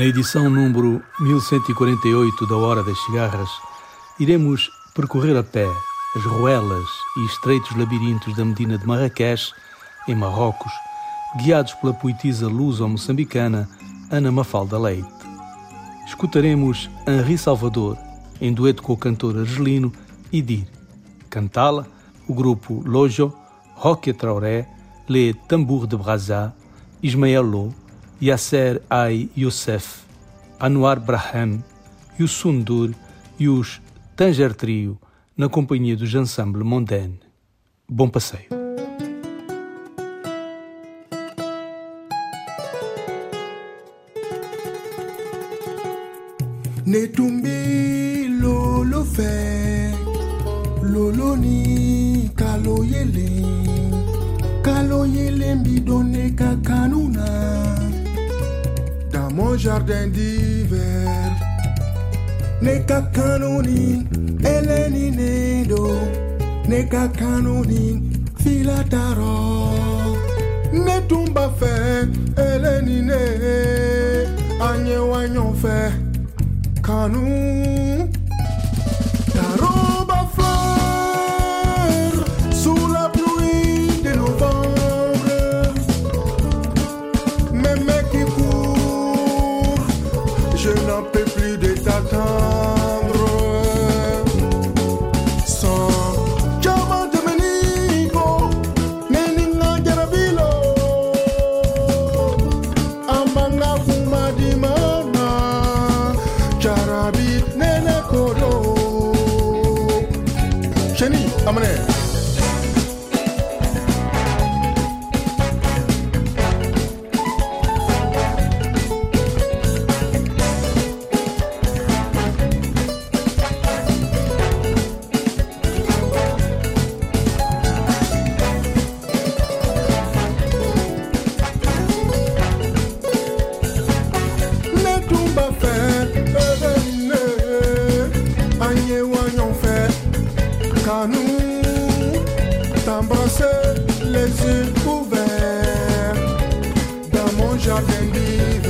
Na edição número 1148 da Hora das Cigarras, iremos percorrer a pé as ruelas e estreitos labirintos da Medina de Marrakech, em Marrocos, guiados pela poetisa luso-moçambicana Ana Mafalda Leite. Escutaremos Henri Salvador, em dueto com o cantor argelino Idir. Cantá-la, o grupo Lojo, Roque Traoré, Le Tambour de Brazza, Ismael Lo, Yasser Ai Youssef, Anwar Braham, Yusundur e os Tanger Trio, na companhia dos Ensemble Mondaine. Bom passeio. Netumbi lolo fe lolo ni kalo yele kalo yele mbidone kakanuna mon jardin d'hiver. Neka kanonin, eleni nedo, neka kanonin, filataro. Ne tumba fe, eleni ne, anye wanyon fe, beat nous t'embrasser les yeux ouverts dans mon jardin d'hiver.